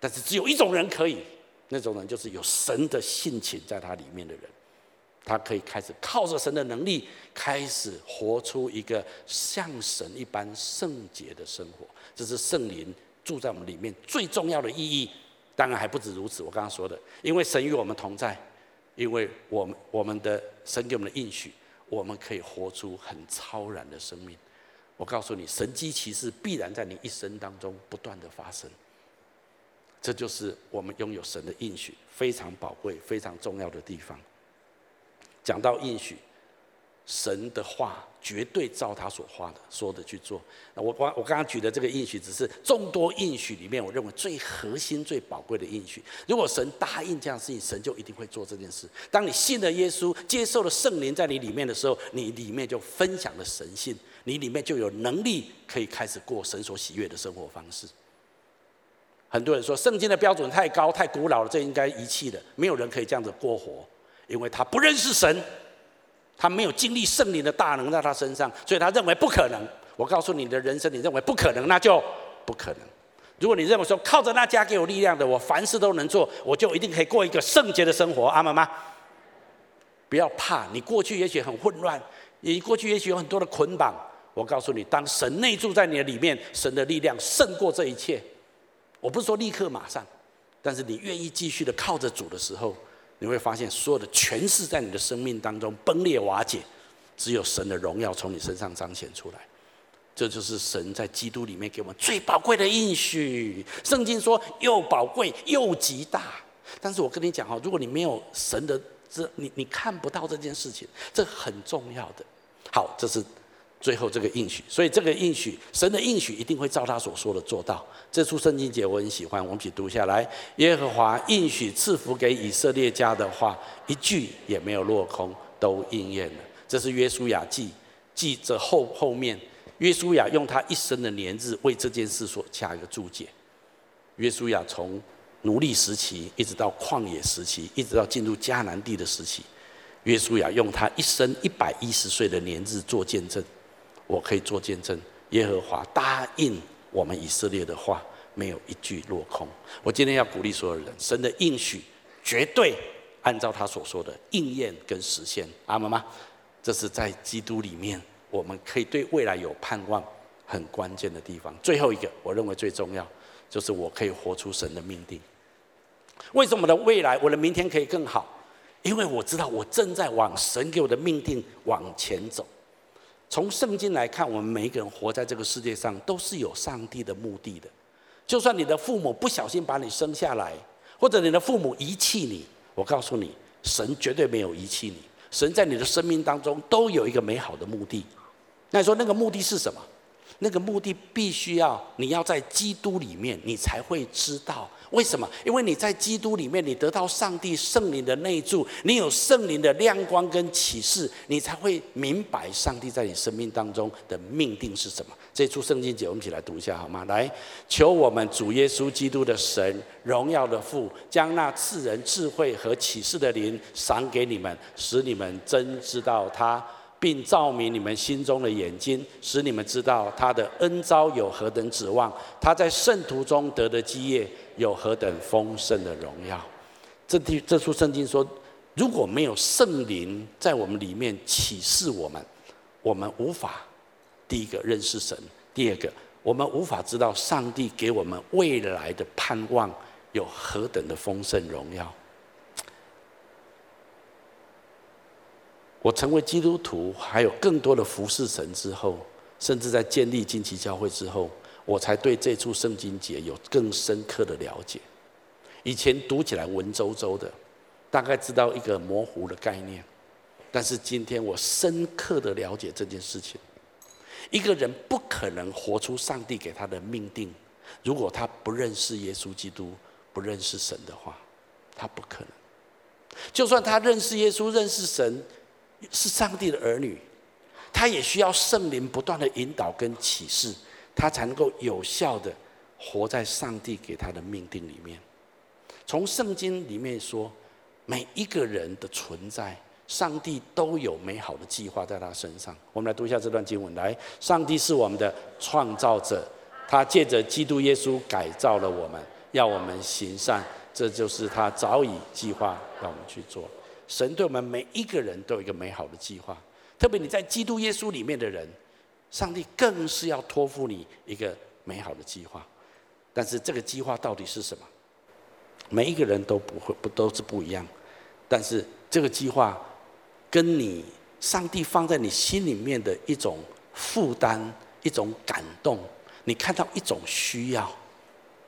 但是只有一种人可以，那种人就是有神的性情在他里面的人，他可以开始靠着神的能力，开始活出一个像神一般圣洁的生活。这是圣灵住在我们里面最重要的意义。当然还不止如此，我刚刚说的，因为神与我们同在，因为我们我们的神给我们的应许，我们可以活出很超然的生命。我告诉你，神迹奇事必然在你一生当中不断的发生。这就是我们拥有神的应许非常宝贵、非常重要的地方。讲到应许，神的话绝对照他所话的说的去做。那我刚我刚刚举的这个应许，只是众多应许里面，我认为最核心、最宝贵的应许。如果神答应这样事情，神就一定会做这件事。当你信了耶稣，接受了圣灵在你里面的时候，你里面就分享了神性。你里面就有能力可以开始过神所喜悦的生活方式。很多人说圣经的标准太高、太古老了，这应该遗弃的。没有人可以这样子过活，因为他不认识神，他没有经历圣灵的大能在他身上，所以他认为不可能。我告诉你的人生，你认为不可能，那就不可能。如果你认为说靠着那加给我力量的，我凡事都能做，我就一定可以过一个圣洁的生活，阿们吗？不要怕，你过去也许很混乱，你过去也许有很多的捆绑。我告诉你，当神内住在你的里面，神的力量胜过这一切。我不是说立刻马上，但是你愿意继续的靠着主的时候，你会发现所有的权势在你的生命当中崩裂瓦解，只有神的荣耀从你身上彰显出来。这就是神在基督里面给我们最宝贵的应许。圣经说又宝贵又极大，但是我跟你讲哈，如果你没有神的这，你你看不到这件事情，这很重要的。好，这是。最后这个应许，所以这个应许，神的应许一定会照他所说的做到。这处圣经节我很喜欢，我们一起读下来。耶和华应许赐福给以色列家的话，一句也没有落空，都应验了。这是约书亚记记着后后面，约书亚用他一生的年日为这件事所下一个注解。约书亚从奴隶时期一直到旷野时期，一直到进入迦南地的时期，约书亚用他一生一百一十岁的年日做见证。我可以做见证，耶和华答应我们以色列的话，没有一句落空。我今天要鼓励所有人，神的应许绝对按照他所说的应验跟实现。阿门吗？这是在基督里面，我们可以对未来有盼望，很关键的地方。最后一个，我认为最重要，就是我可以活出神的命定。为什么我的未来，我的明天可以更好？因为我知道我正在往神给我的命定往前走。从圣经来看，我们每一个人活在这个世界上都是有上帝的目的的。就算你的父母不小心把你生下来，或者你的父母遗弃你，我告诉你，神绝对没有遗弃你。神在你的生命当中都有一个美好的目的。那你说那个目的是什么？那个目的必须要你要在基督里面，你才会知道。为什么？因为你在基督里面，你得到上帝圣灵的内住，你有圣灵的亮光跟启示，你才会明白上帝在你生命当中的命定是什么。这出圣经节，我们一起来读一下好吗？来，求我们主耶稣基督的神，荣耀的父，将那赐人智慧和启示的灵赏给你们，使你们真知道他。并照明你们心中的眼睛，使你们知道他的恩召有何等指望，他在圣徒中得的基业有何等丰盛的荣耀。这地这处圣经说，如果没有圣灵在我们里面启示我们，我们无法第一个认识神，第二个我们无法知道上帝给我们未来的盼望有何等的丰盛荣耀。我成为基督徒，还有更多的服侍神之后，甚至在建立惊奇教会之后，我才对这处圣经节有更深刻的了解。以前读起来文绉绉的，大概知道一个模糊的概念，但是今天我深刻的了解这件事情。一个人不可能活出上帝给他的命定，如果他不认识耶稣基督，不认识神的话，他不可能。就算他认识耶稣，认识神。是上帝的儿女，他也需要圣灵不断的引导跟启示，他才能够有效的活在上帝给他的命定里面。从圣经里面说，每一个人的存在，上帝都有美好的计划在他身上。我们来读一下这段经文：来，上帝是我们的创造者，他借着基督耶稣改造了我们，要我们行善，这就是他早已计划让我们去做。神对我们每一个人都有一个美好的计划，特别你在基督耶稣里面的人，上帝更是要托付你一个美好的计划。但是这个计划到底是什么？每一个人都不会不都是不一样，但是这个计划跟你上帝放在你心里面的一种负担、一种感动，你看到一种需要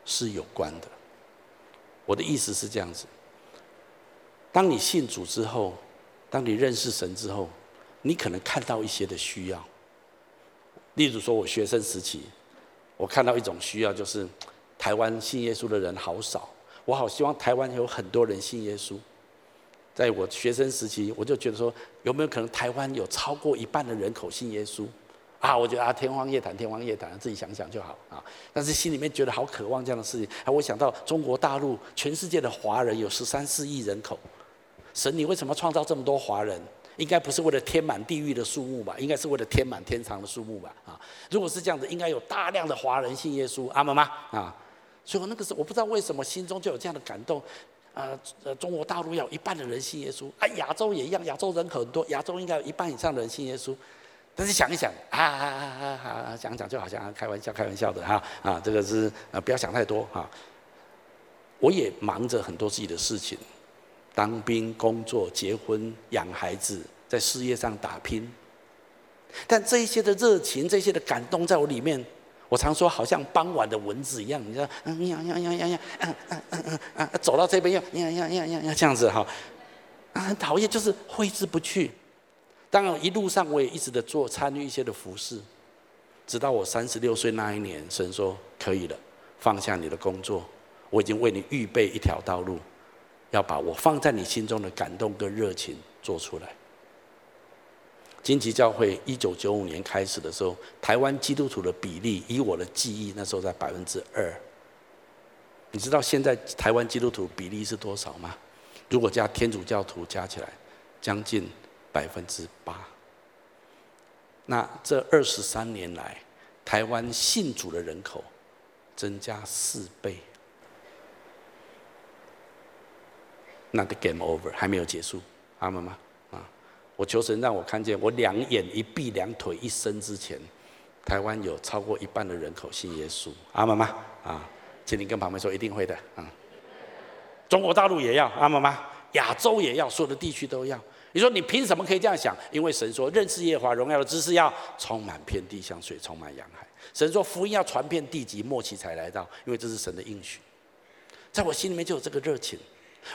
是有关的。我的意思是这样子：当你信主之后，当你认识神之后，你可能看到一些的需要。例如说，我学生时期，我看到一种需要就是。台湾信耶稣的人好少，我好希望台湾有很多人信耶稣。在我学生时期，我就觉得说，有没有可能台湾有超过一半的人口信耶稣？啊，我觉得啊，天方夜谭，天方夜谭，自己想想就好啊。但是心里面觉得好渴望这样的事情。啊，我想到中国大陆，全世界的华人有十三四亿人口，神，你为什么创造这么多华人？应该不是为了填满地狱的数目吧？应该是为了填满天堂的数目吧？啊，如果是这样子，应该有大量的华人信耶稣，阿们吗？啊。所以，我那个时候我不知道为什么心中就有这样的感动，呃，呃，中国大陆要有一半的人信耶稣，啊，亚洲也一样，亚洲人口很多，亚洲应该有一半以上的人信耶稣。但是想一想，啊啊啊啊啊，讲讲就好像开玩笑，开玩笑的哈，啊，这个是呃，不要想太多哈。我也忙着很多自己的事情，当兵、工作、结婚、养孩子，在事业上打拼。但这一些的热情，这些的感动，在我里面。我常说，好像傍晚的蚊子一样，你知道，嗯呀呀呀呀呀，嗯嗯嗯嗯嗯，走到这边又呀呀呀呀呀这样子哈，啊，很讨厌，就是挥之不去。当然，一路上我也一直的做参与一些的服饰，直到我三十六岁那一年，神说可以了，放下你的工作，我已经为你预备一条道路，要把我放在你心中的感动跟热情做出来。金旗教会一九九五年开始的时候，台湾基督徒的比例，以我的记忆，那时候在百分之二。你知道现在台湾基督徒比例是多少吗？如果加天主教徒加起来，将近百分之八。那这二十三年来，台湾信主的人口增加四倍。那 the game over 还没有结束，阿们吗？我求神让我看见，我两眼一闭，两腿一伸之前，台湾有超过一半的人口信耶稣。阿们吗？啊，请你跟旁边说，一定会的。啊，中国大陆也要，阿们吗？亚洲也要，所有的地区都要。你说你凭什么可以这样想？因为神说，认识耶和华荣耀的知识要充满遍地，像水充满洋海。神说福音要传遍地极，末期才来到，因为这是神的应许。在我心里面就有这个热情。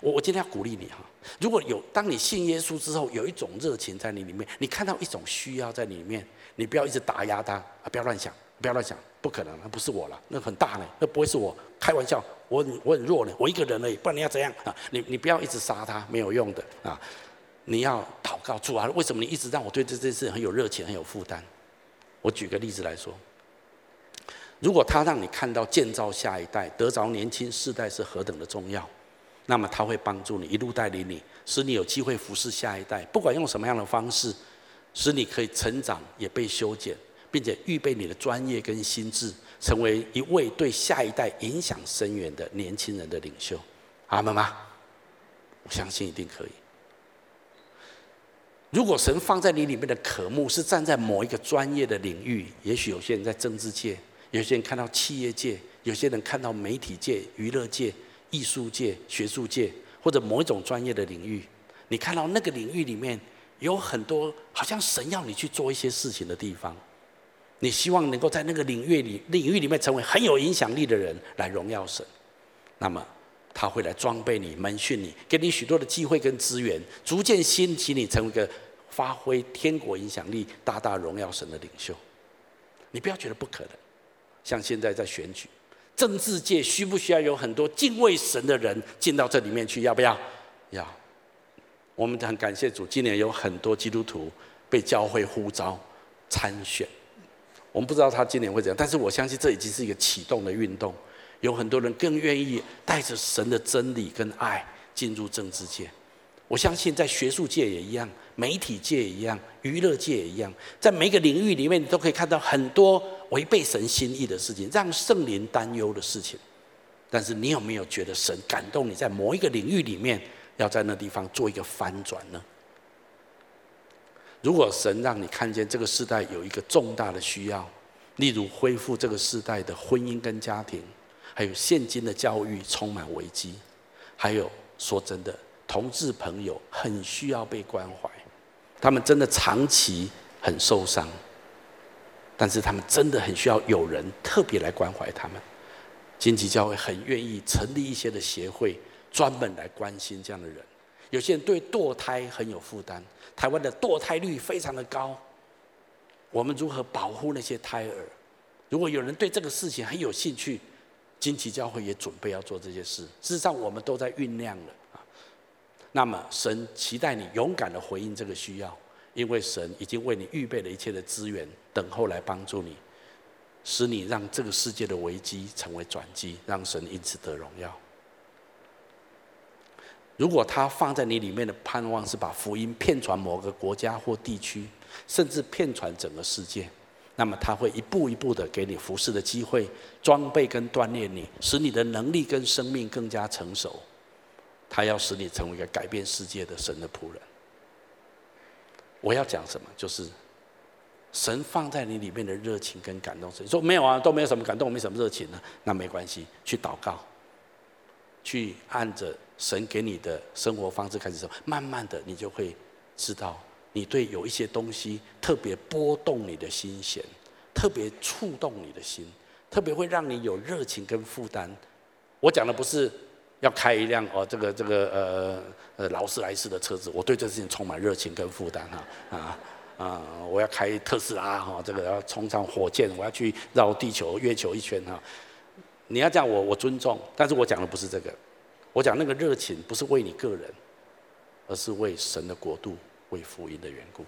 我我今天要鼓励你哈，如果有当你信耶稣之后，有一种热情在你里面，你看到一种需要在里面，你不要一直打压他啊，不要乱想，不要乱想，不可能，那不是我了，那很大呢，那不会是我，开玩笑，我很我很弱呢，我一个人而已，不然你要怎样啊？你你不要一直杀他，没有用的啊！你要祷告主啊，为什么你一直让我对这件事很有热情，很有负担？我举个例子来说，如果他让你看到建造下一代、得着年轻世代是何等的重要。那么他会帮助你，一路带领你，使你有机会服侍下一代。不管用什么样的方式，使你可以成长，也被修剪，并且预备你的专业跟心智，成为一位对下一代影响深远的年轻人的领袖。阿们吗？我相信一定可以。如果神放在你里面的渴慕是站在某一个专业的领域，也许有些人在政治界，有些人看到企业界，有些人看到媒体界、娱乐界。艺术界、学术界，或者某一种专业的领域，你看到那个领域里面有很多好像神要你去做一些事情的地方，你希望能够在那个领域里领域里面成为很有影响力的人来荣耀神，那么他会来装备你、门训你，给你许多的机会跟资源，逐渐兴起你成为一个发挥天国影响力、大大荣耀神的领袖。你不要觉得不可能，像现在在选举。政治界需不需要有很多敬畏神的人进到这里面去？要不要？要。我们很感谢主，今年有很多基督徒被教会呼召参选。我们不知道他今年会怎样，但是我相信这已经是一个启动的运动。有很多人更愿意带着神的真理跟爱进入政治界。我相信在学术界也一样，媒体界也一样，娱乐界也一样，在每个领域里面，你都可以看到很多违背神心意的事情，让圣灵担忧的事情。但是你有没有觉得神感动你在某一个领域里面，要在那地方做一个翻转呢？如果神让你看见这个世代有一个重大的需要，例如恢复这个世代的婚姻跟家庭，还有现今的教育充满危机，还有说真的，同志朋友很需要被关怀，他们真的长期很受伤，但是他们真的很需要有人特别来关怀他们。荆棘教会很愿意成立一些的协会，专门来关心这样的人。有些人对堕胎很有负担，台湾的堕胎率非常的高。我们如何保护那些胎儿？如果有人对这个事情很有兴趣，荆棘教会也准备要做这些事。事实上，我们都在酝酿了啊。那么，神期待你勇敢的回应这个需要，因为神已经为你预备了一切的资源，等候来帮助你，使你让这个世界的危机成为转机，让神因此得荣耀。如果他放在你里面的盼望是把福音骗传某个国家或地区，甚至骗传整个世界，那么他会一步一步的给你服侍的机会、装备跟锻炼你，使你的能力跟生命更加成熟。他要使你成为一个改变世界的神的仆人。我要讲什么？就是神放在你里面的热情跟感动。你说没有啊，都没有什么感动，没什么热情呢？那没关系，去祷告，去按着。神给你的生活方式开始时候，慢慢的你就会知道，你对有一些东西特别拨动你的心弦，特别触动你的心，特别会让你有热情跟负担。我讲的不是要开一辆哦，这个这个呃呃劳斯莱斯的车子，我对这事情充满热情跟负担哈啊啊！我要开特斯拉哈，这个要冲上火箭，我要去绕地球月球一圈哈。你要这样我我尊重，但是我讲的不是这个。我讲那个热情不是为你个人，而是为神的国度、为福音的缘故。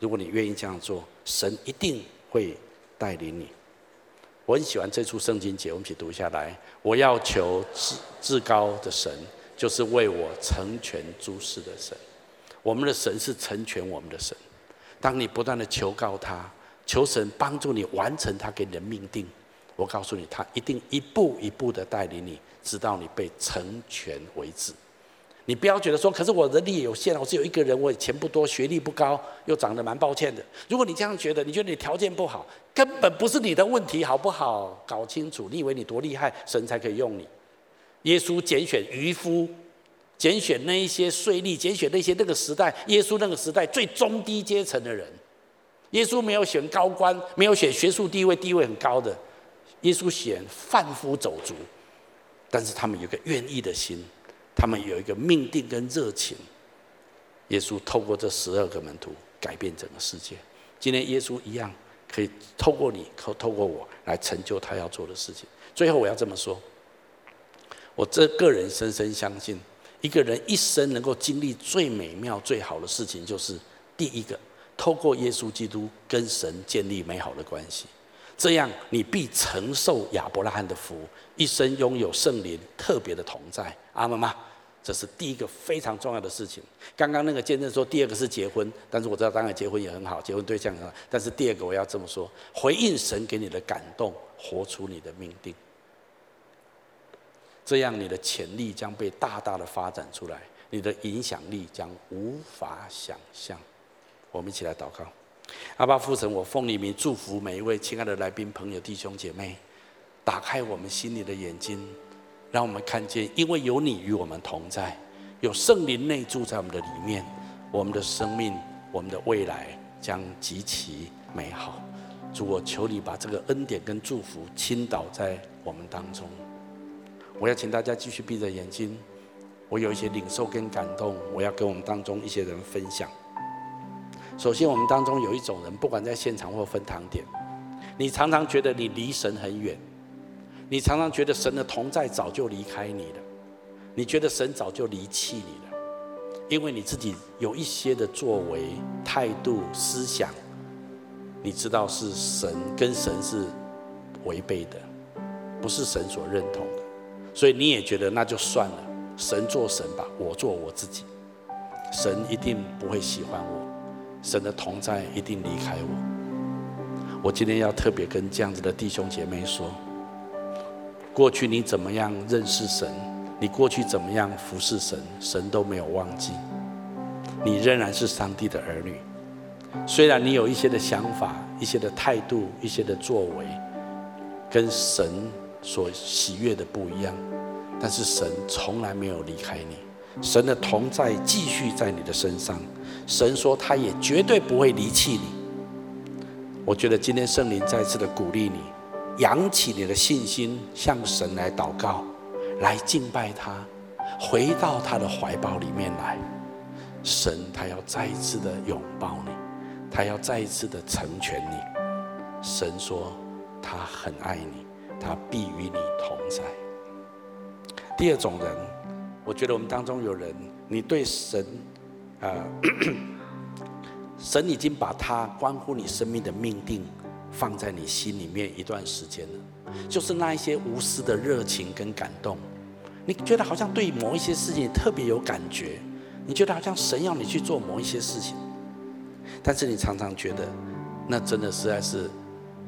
如果你愿意这样做，神一定会带领你。我很喜欢这处圣经节，我们一起读下来。我要求至至高的神，就是为我成全诸事的神。我们的神是成全我们的神。当你不断的求告他，求神帮助你完成他给你的命定，我告诉你，他一定一步一步的带领你。直到你被成全为止，你不要觉得说，可是我人力也有限，我只有一个人，我钱不多，学历不高，又长得蛮抱歉的。如果你这样觉得，你觉得你条件不好，根本不是你的问题，好不好？搞清楚，你以为你多厉害，神才可以用你。耶稣拣选渔夫，拣选那一些税吏，拣选那些那个时代，耶稣那个时代最中低阶层的人。耶稣没有选高官，没有选学术地位地位很高的，耶稣选贩夫走卒。但是他们有个愿意的心，他们有一个命定跟热情。耶稣透过这十二个门徒改变整个世界。今天耶稣一样可以透过你，可透过我来成就他要做的事情。最后我要这么说，我这个人深深相信，一个人一生能够经历最美妙、最好的事情，就是第一个，透过耶稣基督跟神建立美好的关系。这样，你必承受亚伯拉罕的福，一生拥有圣灵特别的同在。阿们吗？这是第一个非常重要的事情。刚刚那个见证说，第二个是结婚，但是我知道当然结婚也很好，结婚对象很好。但是第二个我要这么说：回应神给你的感动，活出你的命定。这样，你的潜力将被大大的发展出来，你的影响力将无法想象。我们一起来祷告。阿爸父神，我奉你名祝福每一位亲爱的来宾、朋友、弟兄姐妹，打开我们心里的眼睛，让我们看见，因为有你与我们同在，有圣灵内住在我们的里面，我们的生命、我们的未来将极其美好。主，我求你把这个恩典跟祝福倾倒在我们当中。我要请大家继续闭着眼睛，我有一些领受跟感动，我要跟我们当中一些人分享。首先，我们当中有一种人，不管在现场或分堂点，你常常觉得你离神很远，你常常觉得神的同在早就离开你了，你觉得神早就离弃你了，因为你自己有一些的作为、态度、思想，你知道是神跟神是违背的。不是神所认同的，所以你也觉得那就算了，神做神吧，我做我自己，神一定不会喜欢我，神的同在一定离开我。我今天要特别跟这样子的弟兄姐妹说，过去你怎么样认识神，你过去怎么样服侍神，神都没有忘记，你仍然是上帝的儿女。虽然你有一些的想法、一些的态度、一些的作为，跟神所喜悦的不一样，但是神从来没有离开你，神的同在继续在你的身上。神说他也绝对不会离弃你。我觉得今天圣灵再次的鼓励你，扬起你的信心，向神来祷告，来敬拜他，回到他的怀抱里面来。神他要再一次的拥抱你。他要再一次的成全你。神说他很爱你，他必与你同在。第二种人，我觉得我们当中有人，你对神，啊，神已经把他关乎你生命的命定放在你心里面一段时间了，就是那一些无私的热情跟感动，你觉得好像对某一些事情特别有感觉，你觉得好像神要你去做某一些事情。但是你常常觉得，那真的实在是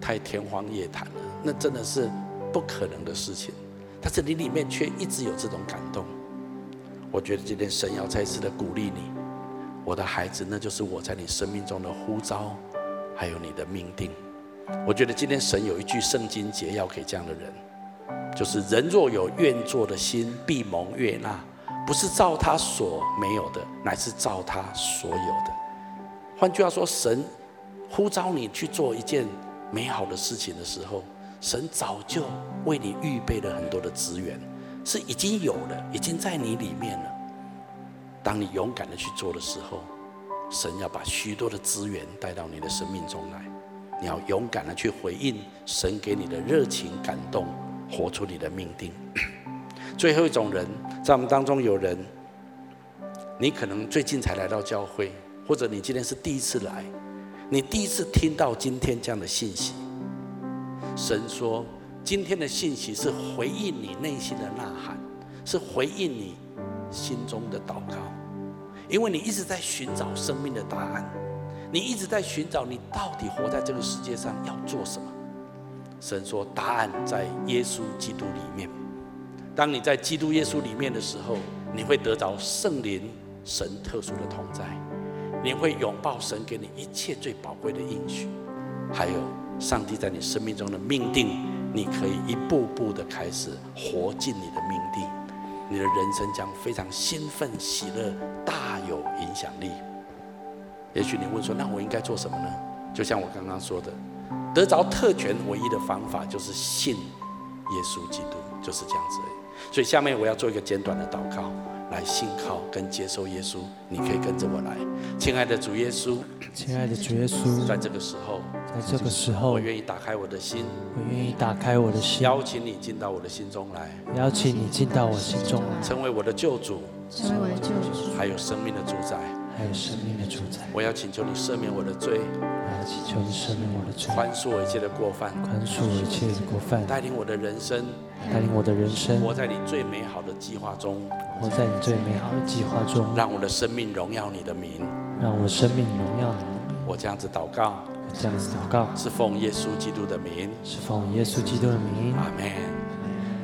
太天方夜谭了，那真的是不可能的事情。但是你里面却一直有这种感动。我觉得今天神要再次的鼓励你，我的孩子，那就是我在你生命中的呼召，还有你的命定。我觉得今天神有一句圣经节要给这样的人，就是人若有愿做的心，必蒙悦纳，不是照他所没有的，乃是照他所有的。换句话说，神呼召你去做一件美好的事情的时候，神早就为你预备了很多的资源，是已经有了，已经在你里面了。当你勇敢的去做的时候，神要把许多的资源带到你的生命中来。你要勇敢的去回应神给你的热情感动，活出你的命定。最后一种人，在我们当中有人，你可能最近才来到教会。或者你今天是第一次来，你第一次听到今天这样的信息。神说，今天的信息是回应你内心的呐喊，是回应你心中的祷告，因为你一直在寻找生命的答案，你一直在寻找你到底活在这个世界上要做什么。神说，答案在耶稣基督里面。当你在基督耶稣里面的时候，你会得着圣灵神特殊的同在。你会拥抱神给你一切最宝贵的应许，还有上帝在你生命中的命定，你可以一步步的开始活进你的命定，你的人生将非常兴奋、喜乐、大有影响力。也许你问说，那我应该做什么呢？就像我刚刚说的，得着特权唯一的方法就是信耶稣基督，就是这样子而已。所以下面我要做一个简短的祷告。来信靠跟接受耶稣，你可以跟着我来，亲爱的主耶稣，亲爱的主耶稣，在这个时候，在这个时候，我愿意打开我的心，我愿意打开我的心，邀请你进到我的心中来，邀请你进到我心中来，成为我的救主，成为我的救主，还有生命的主宰，还有生命的主宰。我要请求你赦免我的罪，我要请求你赦免我的罪，宽恕我一切的过犯，宽恕我一切的过犯，带领我的人生，带领我的人生，活在你最美好的计划中。活在你最美好的计划中，让我的生命荣耀你的名，让我生命荣耀你。我这样子祷告，我这样子祷告，是奉耶稣基督的名，是奉耶稣基督的名。阿门。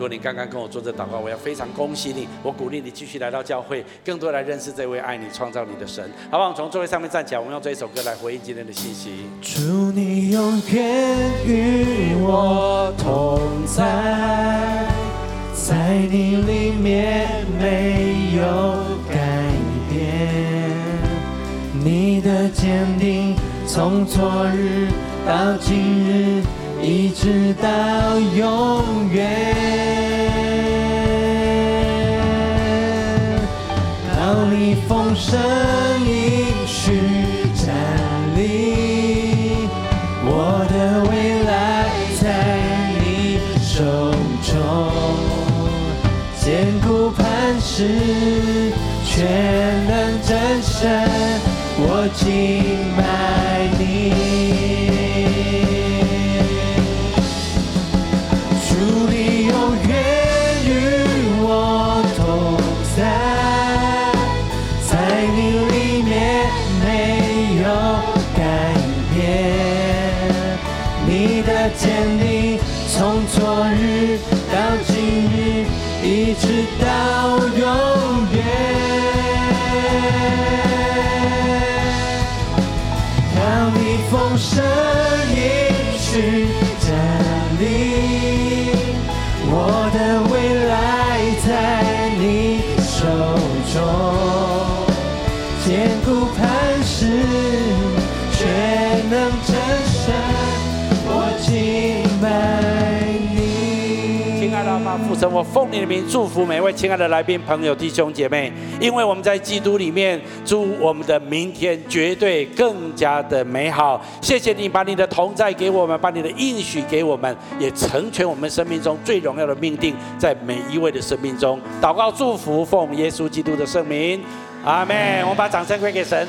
如果你刚刚跟我做这祷告，我要非常恭喜你，我鼓励你继续来到教会，更多来认识这位爱你、创造你的神。好不好？从座位上面站起来，我们用这一首歌来回应今天的信息。祝你永远与我同在。在你里面没有改变，你的坚定从昨日到今日，一直到永远。当你丰盛应许站立，我的未来在你手中。坚固磐石，全能战胜，我敬我奉你的名祝福每位亲爱的来宾朋友弟兄姐妹，因为我们在基督里面，祝我们的明天绝对更加的美好。谢谢你把你的同在给我们，把你的应许给我们，也成全我们生命中最荣耀的命定，在每一位的生命中祷告祝福，奉耶稣基督的圣名，阿门。我们把掌声归给神。